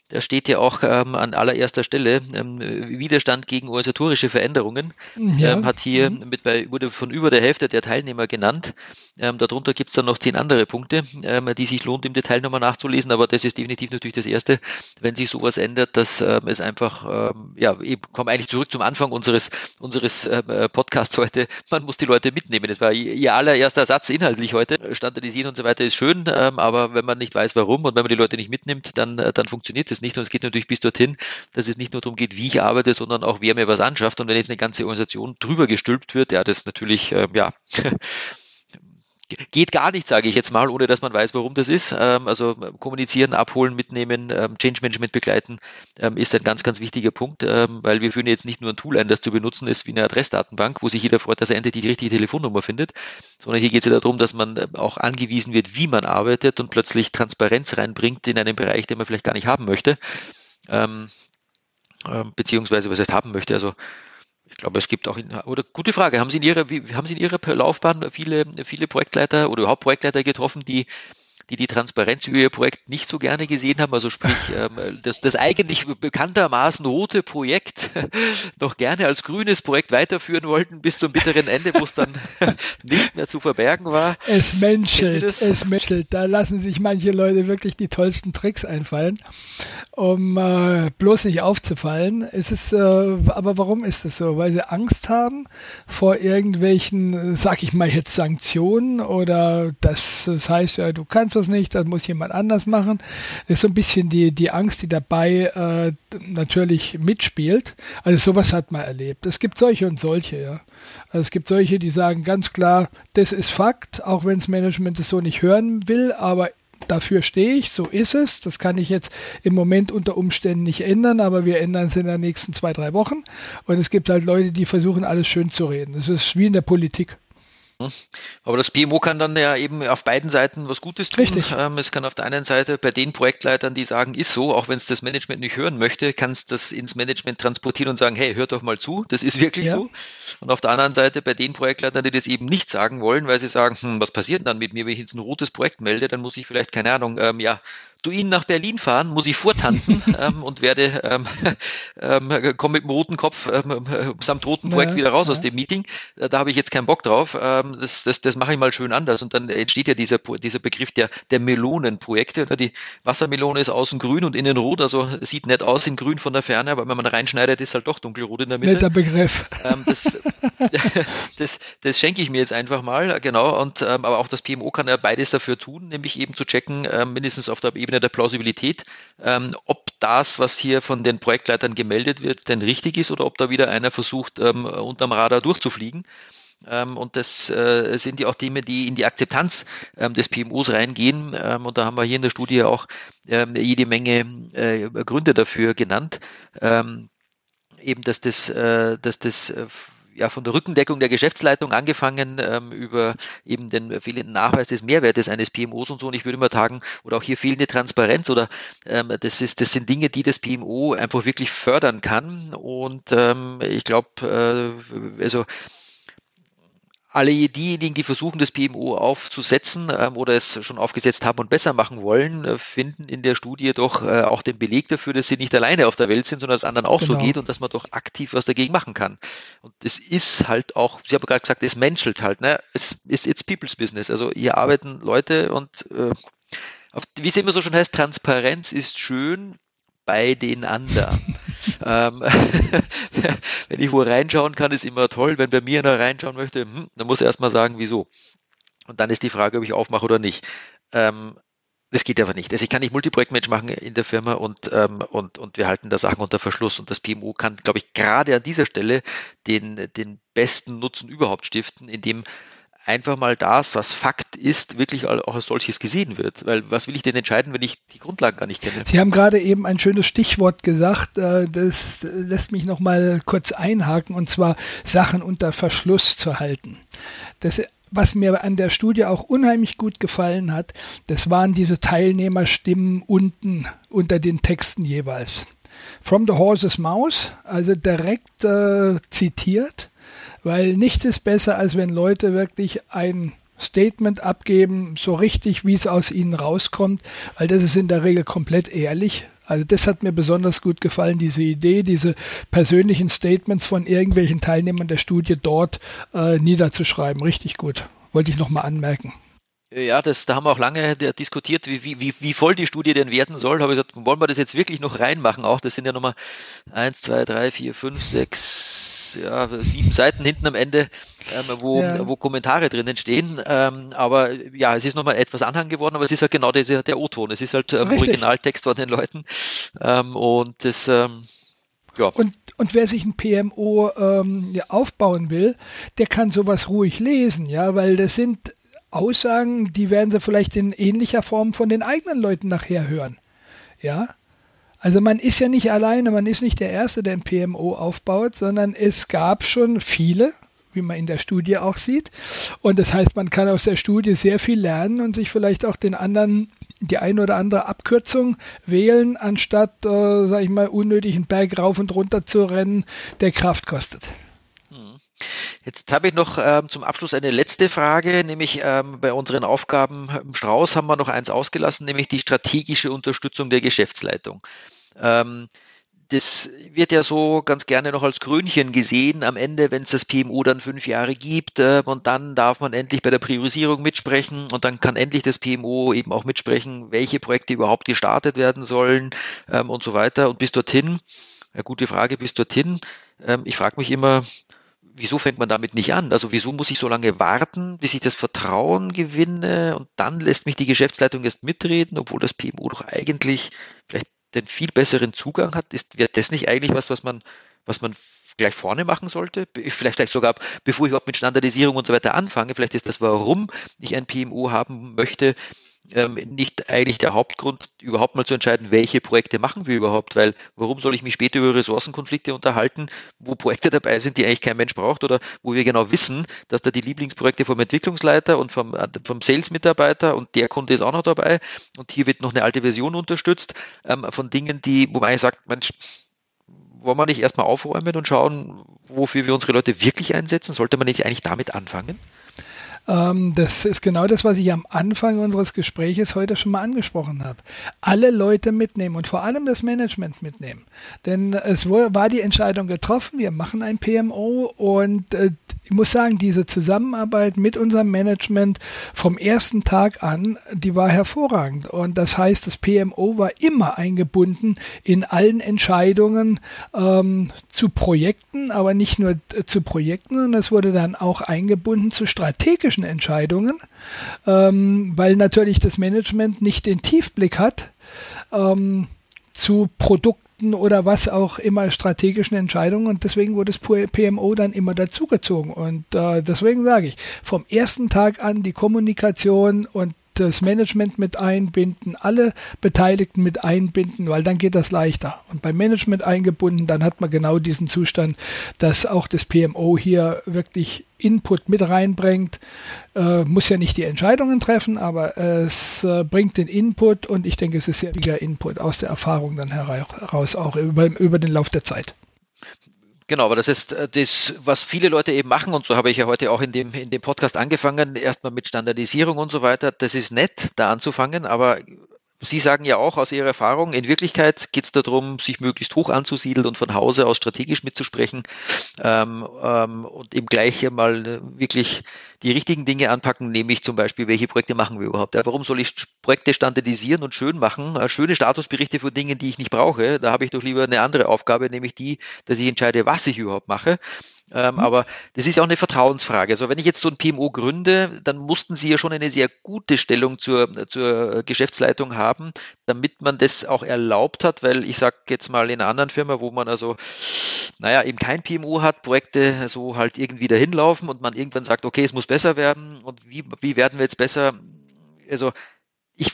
Speaker 2: da steht ja auch ähm, an allererster Stelle ähm, Widerstand gegen organisatorische Veränderungen. Ja. Ähm, hat hier mhm. mit bei, wurde von über der Hälfte der Teilnehmer genannt. Ähm, darunter gibt es dann noch zehn andere Punkte, ähm, die sich lohnt, im Detail nochmal nachzulesen, aber das ist definitiv natürlich das Erste, wenn sich sowas ändert, dass ähm, es einfach, ja, eben kommen eigentlich zurück zum Anfang unseres, unseres äh, Podcasts heute. Man muss die Leute mitnehmen. Das war ihr allererster Satz inhaltlich heute. Standardisieren und so weiter ist schön, aber wenn man nicht weiß, warum und wenn man die Leute nicht mitnimmt, dann, äh, dann funktioniert das es nicht. Und es geht natürlich bis dorthin, dass es nicht nur darum geht, wie ich arbeite, sondern auch, wer mir was anschafft. Und wenn jetzt eine ganze Organisation drüber gestülpt wird, ja, das natürlich, äh, ja, geht gar nicht, sage ich jetzt mal, ohne dass man weiß, warum das ist. Ähm, also kommunizieren, abholen, mitnehmen, ähm, Change Management begleiten ähm, ist ein ganz, ganz wichtiger Punkt, weil wir führen jetzt nicht nur ein Tool ein, das zu benutzen ist wie eine Adressdatenbank, wo sich jeder freut, dass er endlich die richtige Telefonnummer findet, sondern hier geht es ja darum, dass man auch angewiesen wird, wie man arbeitet und plötzlich Transparenz reinbringt in einen Bereich, den man vielleicht gar nicht haben möchte. Beziehungsweise was heißt haben möchte. Also ich glaube, es gibt auch, in, oder gute Frage, haben Sie in Ihrer, wie, haben Sie in Ihrer Laufbahn viele, viele Projektleiter oder überhaupt Projektleiter getroffen, die, die die Transparenz über ihr Projekt nicht so gerne gesehen haben. Also sprich, ähm, das, das eigentlich bekanntermaßen rote Projekt noch gerne als grünes Projekt weiterführen wollten bis zum bitteren Ende, wo es dann nicht mehr zu verbergen war.
Speaker 3: Es menschelt, es menschelt. Da lassen sich manche Leute wirklich die tollsten Tricks einfallen, um äh, bloß nicht aufzufallen. Es ist, äh, aber warum ist das so? Weil sie Angst haben vor irgendwelchen, sag ich mal jetzt Sanktionen oder das, das heißt ja, du kannst das nicht, das muss jemand anders machen. Das ist so ein bisschen die, die Angst, die dabei äh, natürlich mitspielt. Also sowas hat man erlebt. Es gibt solche und solche, ja. Also es gibt solche, die sagen ganz klar, das ist Fakt, auch wenn das Management es so nicht hören will, aber dafür stehe ich, so ist es. Das kann ich jetzt im Moment unter Umständen nicht ändern, aber wir ändern es in den nächsten zwei, drei Wochen. Und es gibt halt Leute, die versuchen, alles schön zu reden. Das ist wie in der Politik.
Speaker 2: Aber das PMO kann dann ja eben auf beiden Seiten was Gutes tun.
Speaker 3: Richtig.
Speaker 2: Ähm, es kann auf der einen Seite bei den Projektleitern, die sagen, ist so, auch wenn es das Management nicht hören möchte, kann es das ins Management transportieren und sagen, hey, hört doch mal zu, das ist wirklich ja. so. Und auf der anderen Seite bei den Projektleitern, die das eben nicht sagen wollen, weil sie sagen, hm, was passiert dann mit mir, wenn ich jetzt ein rotes Projekt melde, dann muss ich vielleicht, keine Ahnung, ähm, ja, du ihn nach Berlin fahren, muss ich vortanzen ähm, und werde ähm, ähm, komme mit dem roten Kopf ähm, äh, samt roten Projekt ja, wieder raus ja. aus dem Meeting. Äh, da habe ich jetzt keinen Bock drauf. Ähm, das das, das mache ich mal schön anders. Und dann entsteht ja dieser, dieser Begriff der, der Melonenprojekte. Die Wassermelone ist außen grün und innen rot, also sieht nett aus in grün von der Ferne, aber wenn man reinschneidet, ist halt doch dunkelrot in der Mitte.
Speaker 3: Netter Begriff.
Speaker 2: Ähm, das, das, das schenke ich mir jetzt einfach mal, genau. Und ähm, aber auch das PMO kann ja beides dafür tun, nämlich eben zu checken, ähm, mindestens auf der Ebene Ebene der Plausibilität, ähm, ob das, was hier von den Projektleitern gemeldet wird, denn richtig ist oder ob da wieder einer versucht, ähm, unterm Radar durchzufliegen. Ähm, und das äh, sind ja auch Themen, die in die Akzeptanz ähm, des PMOs reingehen. Ähm, und da haben wir hier in der Studie auch ähm, jede Menge äh, Gründe dafür genannt. Ähm, eben, dass das, äh, dass das äh, ja, von der Rückendeckung der Geschäftsleitung angefangen ähm, über eben den fehlenden Nachweis des Mehrwertes eines PMOs und so. Und ich würde mal sagen, oder auch hier fehlende Transparenz oder ähm, das ist, das sind Dinge, die das PMO einfach wirklich fördern kann. Und ähm, ich glaube, äh, also alle diejenigen, die versuchen, das PMO aufzusetzen ähm, oder es schon aufgesetzt haben und besser machen wollen, äh, finden in der Studie doch äh, auch den Beleg dafür, dass sie nicht alleine auf der Welt sind, sondern dass es anderen auch genau. so geht und dass man doch aktiv was dagegen machen kann. Und es ist halt auch, Sie haben gerade gesagt, es menschelt halt, ne? Es ist it's people's business. Also hier arbeiten Leute und äh, auf, wie es immer so schon heißt, Transparenz ist schön, bei den anderen. ähm, wenn ich wo reinschauen kann, ist immer toll. Wenn bei mir einer reinschauen möchte, hm, dann muss er erstmal sagen, wieso. Und dann ist die Frage, ob ich aufmache oder nicht. Ähm, das geht aber nicht. Also ich kann nicht Multiprojektmensch machen in der Firma und, ähm, und, und wir halten da Sachen unter Verschluss. Und das PMO kann, glaube ich, gerade an dieser Stelle den, den besten Nutzen überhaupt stiften, indem einfach mal das, was Fakt ist, wirklich auch als solches gesehen wird. Weil was will ich denn entscheiden, wenn ich die Grundlagen gar nicht kenne?
Speaker 3: Sie haben gerade eben ein schönes Stichwort gesagt, äh, das lässt mich noch mal kurz einhaken, und zwar Sachen unter Verschluss zu halten. Das was mir an der Studie auch unheimlich gut gefallen hat, das waren diese Teilnehmerstimmen unten unter den Texten jeweils. From the Horse's Mouth, also direkt äh, zitiert weil nichts ist besser, als wenn Leute wirklich ein Statement abgeben, so richtig, wie es aus ihnen rauskommt, weil das ist in der Regel komplett ehrlich. Also das hat mir besonders gut gefallen, diese Idee, diese persönlichen Statements von irgendwelchen Teilnehmern der Studie dort äh, niederzuschreiben. Richtig gut. Wollte ich nochmal anmerken.
Speaker 2: Ja, das, da haben wir auch lange diskutiert, wie, wie, wie voll die Studie denn werden soll. Habe ich gesagt, wollen wir das jetzt wirklich noch reinmachen? Auch das sind ja nochmal eins, zwei, drei, vier, fünf, sechs, ja, sieben Seiten hinten am Ende, ähm, wo, ja. wo Kommentare drinnen stehen. Ähm, aber ja, es ist nochmal etwas Anhang geworden, aber es ist halt genau der, der O-Ton. Es ist halt ähm, Originaltext von den Leuten. Ähm, und das, ähm,
Speaker 3: ja. Und, und wer sich ein PMO ähm, ja, aufbauen will, der kann sowas ruhig lesen, ja, weil das sind Aussagen, die werden sie vielleicht in ähnlicher Form von den eigenen Leuten nachher hören. Ja? Also man ist ja nicht alleine, man ist nicht der Erste, der ein PMO aufbaut, sondern es gab schon viele, wie man in der Studie auch sieht. Und das heißt, man kann aus der Studie sehr viel lernen und sich vielleicht auch den anderen die ein oder andere Abkürzung wählen, anstatt, äh, sag ich mal, unnötig einen Berg rauf und runter zu rennen, der Kraft kostet.
Speaker 2: Jetzt habe ich noch ähm, zum Abschluss eine letzte Frage, nämlich ähm, bei unseren Aufgaben im Strauß haben wir noch eins ausgelassen, nämlich die strategische Unterstützung der Geschäftsleitung. Ähm, das wird ja so ganz gerne noch als Krönchen gesehen am Ende, wenn es das PMO dann fünf Jahre gibt äh, und dann darf man endlich bei der Priorisierung mitsprechen und dann kann endlich das PMO eben auch mitsprechen, welche Projekte überhaupt gestartet werden sollen ähm, und so weiter. Und bis dorthin, ja, gute Frage, bis dorthin. Ähm, ich frage mich immer, wieso fängt man damit nicht an? Also wieso muss ich so lange warten, bis ich das Vertrauen gewinne und dann lässt mich die Geschäftsleitung erst mitreden, obwohl das PMO doch eigentlich vielleicht den viel besseren Zugang hat? Ist, wäre das nicht eigentlich was, was man, was man gleich vorne machen sollte? Vielleicht, vielleicht sogar, bevor ich überhaupt mit Standardisierung und so weiter anfange, vielleicht ist das, warum ich ein PMO haben möchte, ähm, nicht eigentlich der Hauptgrund, überhaupt mal zu entscheiden, welche Projekte machen wir überhaupt, weil warum soll ich mich später über Ressourcenkonflikte unterhalten, wo Projekte dabei sind, die eigentlich kein Mensch braucht oder wo wir genau wissen, dass da die Lieblingsprojekte vom Entwicklungsleiter und vom, äh, vom Sales-Mitarbeiter und der Kunde ist auch noch dabei und hier wird noch eine alte Version unterstützt ähm, von Dingen, die, wo man eigentlich sagt, Mensch, wollen wir nicht erstmal aufräumen und schauen, wofür wir unsere Leute wirklich einsetzen? Sollte man nicht eigentlich damit anfangen?
Speaker 3: Ähm, das ist genau das, was ich am Anfang unseres Gespräches heute schon mal angesprochen habe. Alle Leute mitnehmen und vor allem das Management mitnehmen. Denn es war die Entscheidung getroffen, wir machen ein PMO und äh, ich muss sagen, diese Zusammenarbeit mit unserem Management vom ersten Tag an, die war hervorragend. Und das heißt, das PMO war immer eingebunden in allen Entscheidungen ähm, zu Projekten, aber nicht nur zu Projekten, sondern es wurde dann auch eingebunden zu strategischen Entscheidungen, ähm, weil natürlich das Management nicht den Tiefblick hat ähm, zu Produkten oder was auch immer strategischen Entscheidungen. Und deswegen wurde das PMO dann immer dazugezogen. Und äh, deswegen sage ich, vom ersten Tag an die Kommunikation und das Management mit einbinden, alle Beteiligten mit einbinden, weil dann geht das leichter. Und beim Management eingebunden, dann hat man genau diesen Zustand, dass auch das PMO hier wirklich Input mit reinbringt. Äh, muss ja nicht die Entscheidungen treffen, aber es äh, bringt den Input und ich denke, es ist sehr wichtiger Input aus der Erfahrung dann heraus, auch über, über den Lauf der Zeit.
Speaker 2: Genau, aber das ist äh, das, was viele Leute eben machen und so habe ich ja heute auch in dem, in dem Podcast angefangen, erstmal mit Standardisierung und so weiter. Das ist nett, da anzufangen, aber Sie sagen ja auch aus Ihrer Erfahrung, in Wirklichkeit geht es darum, sich möglichst hoch anzusiedeln und von Hause aus strategisch mitzusprechen ähm, ähm, und eben gleich mal äh, wirklich die richtigen Dinge anpacken, nämlich zum Beispiel, welche Projekte machen wir überhaupt? Ja, warum soll ich Projekte standardisieren und schön machen? Äh, schöne Statusberichte für Dinge, die ich nicht brauche. Da habe ich doch lieber eine andere Aufgabe, nämlich die, dass ich entscheide, was ich überhaupt mache. Ähm, mhm. Aber das ist ja auch eine Vertrauensfrage. Also wenn ich jetzt so ein PMO gründe, dann mussten Sie ja schon eine sehr gute Stellung zur, zur Geschäftsleitung haben, damit man das auch erlaubt hat, weil ich sage jetzt mal in einer anderen Firma, wo man also, naja, eben kein PMO hat, Projekte so halt irgendwie dahin laufen und man irgendwann sagt, okay, es muss besser werden und wie, wie werden wir jetzt besser? Also ich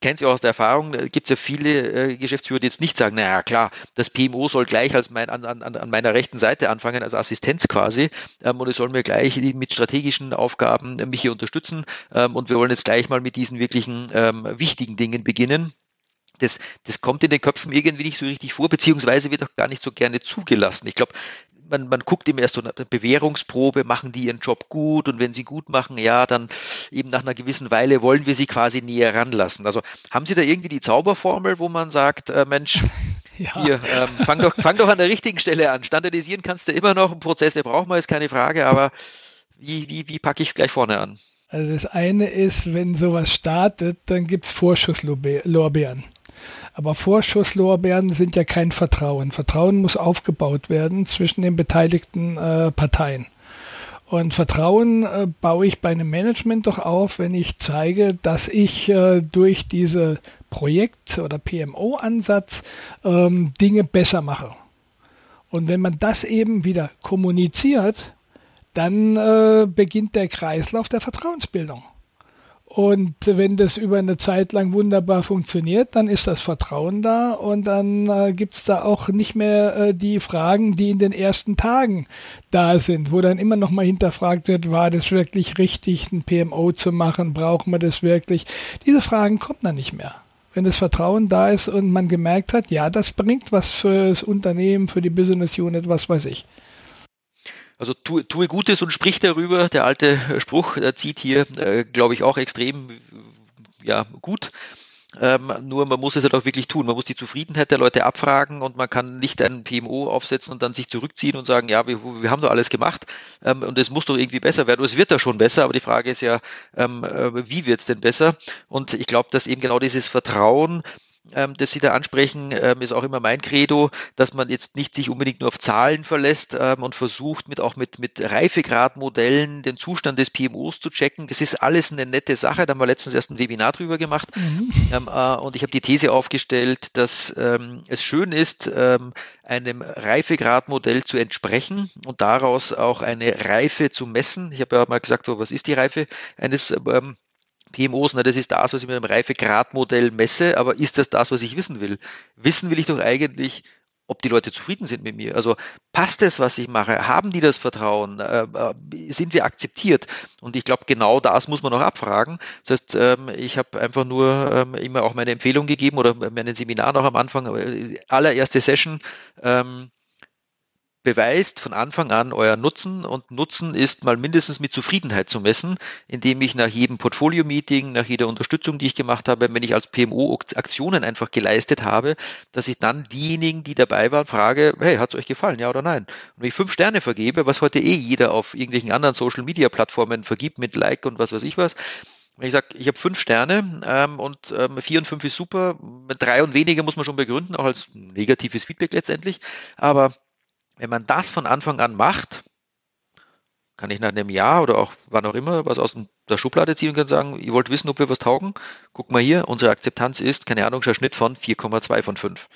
Speaker 2: kennt Sie auch aus der Erfahrung, gibt es ja viele äh, Geschäftsführer, die jetzt nicht sagen, naja klar, das PMO soll gleich als mein, an, an, an meiner rechten Seite anfangen, als Assistenz quasi, ähm, und es soll mir gleich mit strategischen Aufgaben äh, mich hier unterstützen ähm, und wir wollen jetzt gleich mal mit diesen wirklichen ähm, wichtigen Dingen beginnen. Das, das kommt in den Köpfen irgendwie nicht so richtig vor, beziehungsweise wird auch gar nicht so gerne zugelassen. Ich glaube, man, man guckt immer erst so eine Bewährungsprobe, machen die ihren Job gut und wenn sie gut machen, ja, dann eben nach einer gewissen Weile wollen wir sie quasi näher ranlassen. Also haben Sie da irgendwie die Zauberformel, wo man sagt, äh, Mensch, ja. hier, ähm, fang, doch, fang doch an der richtigen Stelle an. Standardisieren kannst du immer noch, ein Prozess, der braucht man, ist keine Frage, aber wie, wie, wie packe ich es gleich vorne an?
Speaker 3: Also das eine ist, wenn sowas startet, dann gibt es Vorschusslorbeeren. Aber Vorschusslorbeeren sind ja kein Vertrauen. Vertrauen muss aufgebaut werden zwischen den beteiligten äh, Parteien. Und Vertrauen äh, baue ich bei einem Management doch auf, wenn ich zeige, dass ich äh, durch diese Projekt- oder PMO-Ansatz ähm, Dinge besser mache. Und wenn man das eben wieder kommuniziert, dann äh, beginnt der Kreislauf der Vertrauensbildung. Und wenn das über eine Zeit lang wunderbar funktioniert, dann ist das Vertrauen da und dann äh, gibt's da auch nicht mehr äh, die Fragen, die in den ersten Tagen da sind, wo dann immer noch mal hinterfragt wird, war das wirklich richtig, ein PMO zu machen, brauchen wir das wirklich? Diese Fragen kommen dann nicht mehr. Wenn das Vertrauen da ist und man gemerkt hat, ja, das bringt was fürs Unternehmen, für die Business Unit, was weiß ich.
Speaker 2: Also tue, tue Gutes und sprich darüber. Der alte Spruch zieht hier, äh, glaube ich, auch extrem ja, gut. Ähm, nur man muss es halt auch wirklich tun. Man muss die Zufriedenheit der Leute abfragen und man kann nicht einen PMO aufsetzen und dann sich zurückziehen und sagen, ja, wir, wir haben doch alles gemacht ähm, und es muss doch irgendwie besser werden. Es wird da schon besser, aber die Frage ist ja, ähm, äh, wie wird es denn besser? Und ich glaube, dass eben genau dieses Vertrauen ähm, das Sie da ansprechen, ähm, ist auch immer mein Credo, dass man jetzt nicht sich unbedingt nur auf Zahlen verlässt ähm, und versucht, mit auch mit, mit Reifegradmodellen den Zustand des PMOs zu checken. Das ist alles eine nette Sache. Da haben wir letztens erst ein Webinar drüber gemacht. Mhm. Ähm, äh, und ich habe die These aufgestellt, dass ähm, es schön ist, ähm, einem Reifegradmodell zu entsprechen und daraus auch eine Reife zu messen. Ich habe ja mal gesagt, so, was ist die Reife eines ähm, PMOs, na, das ist das, was ich mit einem Reifegradmodell messe, aber ist das das, was ich wissen will? Wissen will ich doch eigentlich, ob die Leute zufrieden sind mit mir. Also passt es, was ich mache? Haben die das Vertrauen? Äh, äh, sind wir akzeptiert? Und ich glaube, genau das muss man auch abfragen. Das heißt, ähm, ich habe einfach nur ähm, immer auch meine Empfehlung gegeben oder meinen Seminar noch am Anfang, äh, allererste Session, ähm, beweist von Anfang an euer Nutzen und Nutzen ist mal mindestens mit Zufriedenheit zu messen, indem ich nach jedem Portfolio-Meeting, nach jeder Unterstützung, die ich gemacht habe, wenn ich als PMO Aktionen einfach geleistet habe, dass ich dann diejenigen, die dabei waren, frage, hey, hat es euch gefallen, ja oder nein? Und wenn ich fünf Sterne vergebe, was heute eh jeder auf irgendwelchen anderen Social-Media-Plattformen vergibt mit Like und was weiß ich was, wenn ich sage, ich habe fünf Sterne ähm, und ähm, vier und fünf ist super, mit drei und weniger muss man schon begründen, auch als negatives Feedback letztendlich, aber wenn man das von Anfang an macht, kann ich nach einem Jahr oder auch wann auch immer was aus der Schublade ziehen und kann sagen, ihr wollt wissen, ob wir was taugen? Guck mal hier, unsere Akzeptanz ist, keine Ahnung, ein Schnitt von 4,2 von 5.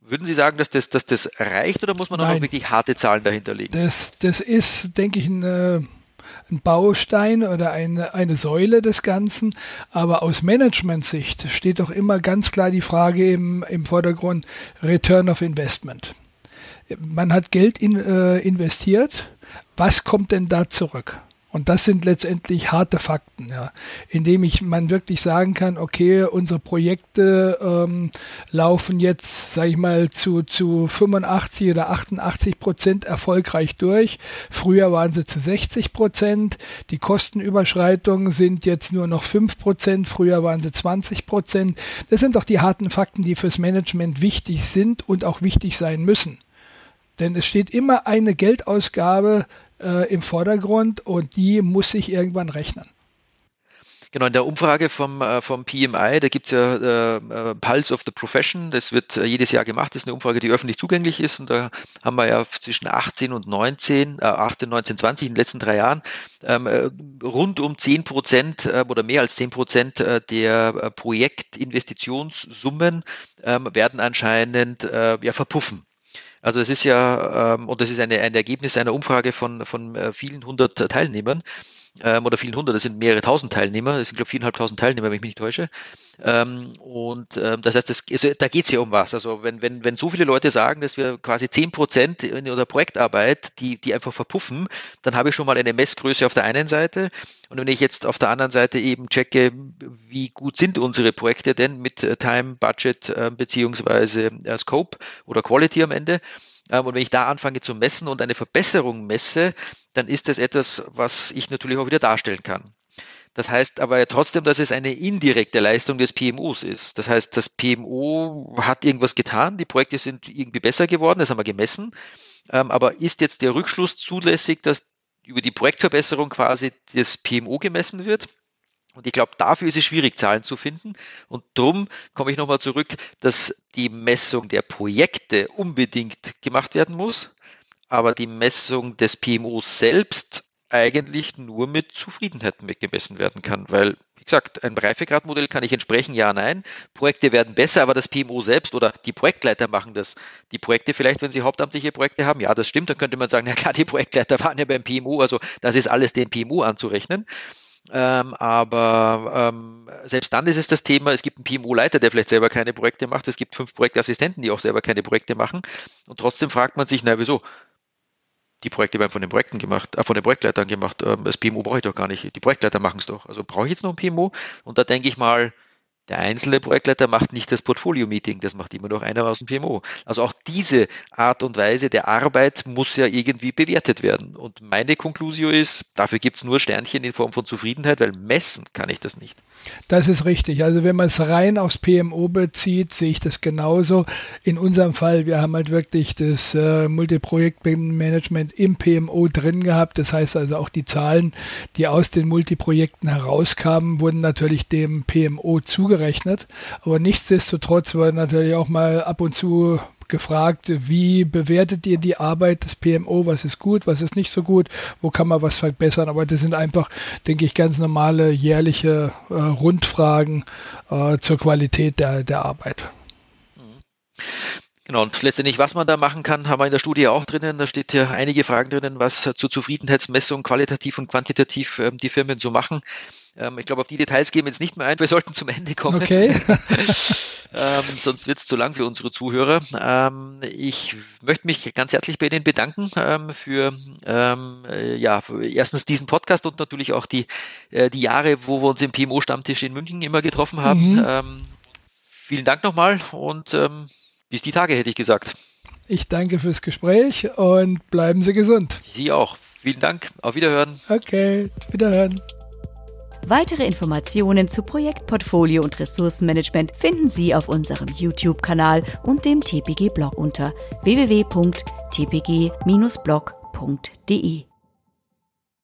Speaker 2: Würden Sie sagen, dass das, dass das reicht oder muss man Nein, noch wirklich harte Zahlen dahinter legen?
Speaker 3: Das, das ist, denke ich, eine, ein Baustein oder eine, eine Säule des Ganzen. Aber aus Management-Sicht steht doch immer ganz klar die Frage im, im Vordergrund Return of Investment man hat Geld in, äh, investiert, was kommt denn da zurück? Und das sind letztendlich harte Fakten, ja, indem ich man wirklich sagen kann, okay, unsere Projekte ähm, laufen jetzt, sage ich mal, zu, zu 85 oder 88 Prozent erfolgreich durch. Früher waren sie zu 60 Prozent. Die Kostenüberschreitungen sind jetzt nur noch 5 Prozent. Früher waren sie 20 Prozent. Das sind doch die harten Fakten, die fürs Management wichtig sind und auch wichtig sein müssen. Denn es steht immer eine Geldausgabe äh, im Vordergrund und die muss sich irgendwann rechnen.
Speaker 2: Genau, in der Umfrage vom, äh, vom PMI, da gibt es ja äh, äh, Pulse of the Profession, das wird äh, jedes Jahr gemacht, das ist eine Umfrage, die öffentlich zugänglich ist und da haben wir ja zwischen 18 und 19, äh, 18, 19, 20 in den letzten drei Jahren ähm, äh, rund um 10 Prozent äh, oder mehr als 10 Prozent der Projektinvestitionssummen ähm, werden anscheinend äh, ja, verpuffen. Also es ist ja, ähm, und das ist eine, ein Ergebnis einer Umfrage von, von äh, vielen hundert Teilnehmern ähm, oder vielen hundert, das sind mehrere tausend Teilnehmer, das sind glaube ich viereinhalbtausend Teilnehmer, wenn ich mich nicht täusche. Ähm, und ähm, das heißt, das, also, da geht es ja um was. Also wenn, wenn, wenn so viele Leute sagen, dass wir quasi zehn Prozent in unserer Projektarbeit, die, die einfach verpuffen, dann habe ich schon mal eine Messgröße auf der einen Seite. Und wenn ich jetzt auf der anderen Seite eben checke, wie gut sind unsere Projekte denn mit äh, Time, Budget äh, beziehungsweise äh, Scope oder Quality am Ende, und wenn ich da anfange zu messen und eine Verbesserung messe, dann ist das etwas, was ich natürlich auch wieder darstellen kann. Das heißt aber trotzdem, dass es eine indirekte Leistung des PMOs ist. Das heißt, das PMO hat irgendwas getan, die Projekte sind irgendwie besser geworden, das haben wir gemessen. Ähm, aber ist jetzt der Rückschluss zulässig, dass über die Projektverbesserung quasi das PMO gemessen wird? Und ich glaube, dafür ist es schwierig, Zahlen zu finden. Und drum komme ich nochmal zurück, dass die Messung der Projekte unbedingt gemacht werden muss, aber die Messung des PMOs selbst eigentlich nur mit Zufriedenheit gemessen werden kann, weil wie gesagt, ein Reifegradmodell kann ich entsprechen, ja, nein. Projekte werden besser, aber das PMO selbst oder die Projektleiter machen das. Die Projekte vielleicht, wenn sie hauptamtliche Projekte haben, ja, das stimmt, dann könnte man sagen, ja klar, die Projektleiter waren ja beim PMO, also das ist alles dem PMO anzurechnen. Ähm, aber ähm, selbst dann ist es das Thema, es gibt einen PMO-Leiter, der vielleicht selber keine Projekte macht, es gibt fünf Projektassistenten, die auch selber keine Projekte machen. Und trotzdem fragt man sich, na wieso? Die Projekte werden von den Projekten gemacht, äh, von den Projektleitern gemacht. Ähm, das PMO brauche ich doch gar nicht. Die Projektleiter machen es doch. Also brauche ich jetzt noch ein PMO? Und da denke ich mal, Der einzelne Projektleiter macht nicht das Portfolio-Meeting, das macht immer noch einer aus dem PMO. Also auch diese Art und Weise der Arbeit muss ja irgendwie bewertet werden. Und meine Konklusion ist, dafür gibt es nur Sternchen in Form von Zufriedenheit, weil messen kann ich das nicht.
Speaker 3: Das ist richtig. Also wenn man es rein aufs PMO bezieht, sehe ich das genauso. In unserem Fall, wir haben halt wirklich das äh, Multiprojektmanagement im PMO drin gehabt. Das heißt also auch die Zahlen, die aus den Multiprojekten herauskamen, wurden natürlich dem PMO zugerechnet. Aber nichtsdestotrotz war natürlich auch mal ab und zu gefragt, wie bewertet ihr die Arbeit des PMO, was ist gut, was ist nicht so gut, wo kann man was verbessern. Aber das sind einfach, denke ich, ganz normale jährliche äh, Rundfragen äh, zur Qualität der, der Arbeit.
Speaker 2: Genau, und letztendlich, was man da machen kann, haben wir in der Studie auch drinnen. Da steht ja einige Fragen drinnen, was zur Zufriedenheitsmessung qualitativ und quantitativ ähm, die Firmen so machen. Ähm, ich glaube, auf die Details gehen wir jetzt nicht mehr ein. Wir sollten zum Ende kommen.
Speaker 3: Okay.
Speaker 2: ähm, sonst wird es zu lang für unsere Zuhörer. Ähm, ich möchte mich ganz herzlich bei Ihnen bedanken ähm, für ähm, äh, ja, erstens diesen Podcast und natürlich auch die, äh, die Jahre, wo wir uns im PMO-Stammtisch in München immer getroffen haben. Mhm. Ähm, vielen Dank nochmal und bis die Tage, hätte ich gesagt.
Speaker 3: Ich danke fürs Gespräch und bleiben Sie gesund.
Speaker 2: Sie auch. Vielen Dank. Auf Wiederhören.
Speaker 3: Okay, Wiederhören.
Speaker 1: Weitere Informationen zu Projektportfolio und Ressourcenmanagement finden Sie auf unserem YouTube-Kanal und dem TPG-Blog unter www.tpg-blog.de.